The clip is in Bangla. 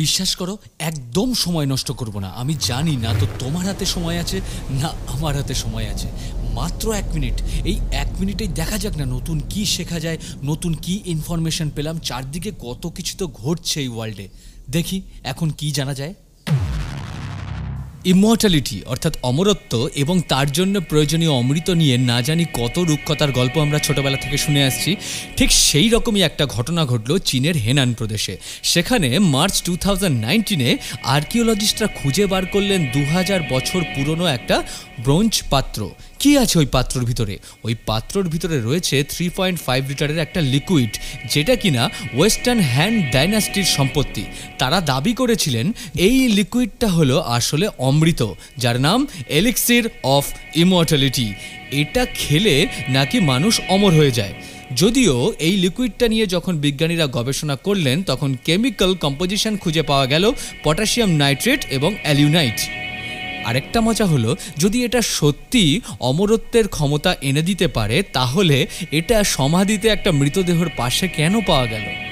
বিশ্বাস করো, একদম সময় নষ্ট করব না। আমি জানি না তো তোমার হাতে সময় আছে, না আমার হাতে সময় আছে। মাত্র এক মিনিট। এই এক মিনিটেই দেখা যাক না নতুন কি শেখা যায়, নতুন কি ইনফরমেশন পেলাম। চারদিকে কত কিছু তো ঘটছে এই ওয়ার্ল্ডে দেখি এখন কি জানা যায়। ইমর্টালিটি, অর্থাৎ অমরত্ব এবং তার জন্য প্রয়োজনীয় অমৃত নিয়ে না জানি কত রূপকথার গল্প আমরা ছোটবেলা থেকে শুনে আসছি। ঠিক সেই রকমই একটা ঘটনা ঘটলো চীনের হেনান প্রদেশে। সেখানে মার্চ টু থাউজেন্ড নাইনটিনে আর্কিওলজিস্টরা খুঁজে বার করলেন দু হাজার বছর পুরনো একটা ব্রোঞ্জ পাত্র। কি আছে ওই পাত্রর ভিতরে? ওই পাত্রর ভিতরে রয়েছে থ্রি পয়েন্ট ফাইভ লিটারের একটা লিকুইড, যেটা কিনা ওয়েস্টার্ন হ্যান্ড ডাইনাস্টির সম্পত্তি। তারা দাবি করেছিলেন, এই লিকুইডটা হলো আসলে অমৃত, যার নাম এলিক্সির অফ ইমর্টালিটি এটা খেলে নাকি মানুষ অমর হয়ে যায়। যদিও এই লিকুইডটা নিয়ে যখন বিজ্ঞানীরা গবেষণা করলেন, তখন কেমিক্যাল কম্পোজিশন খুঁজে পাওয়া গেল পটাশিয়াম নাইট্রেট এবং অ্যালিউনাইট আরেকটা মজা হলো, যদি এটা সত্যি অমরত্বের ক্ষমতা এনে দিতে পারে, তাহলে এটা সমাধিতে একটা মৃতদেহর পাশে কেন পাওয়া গেল?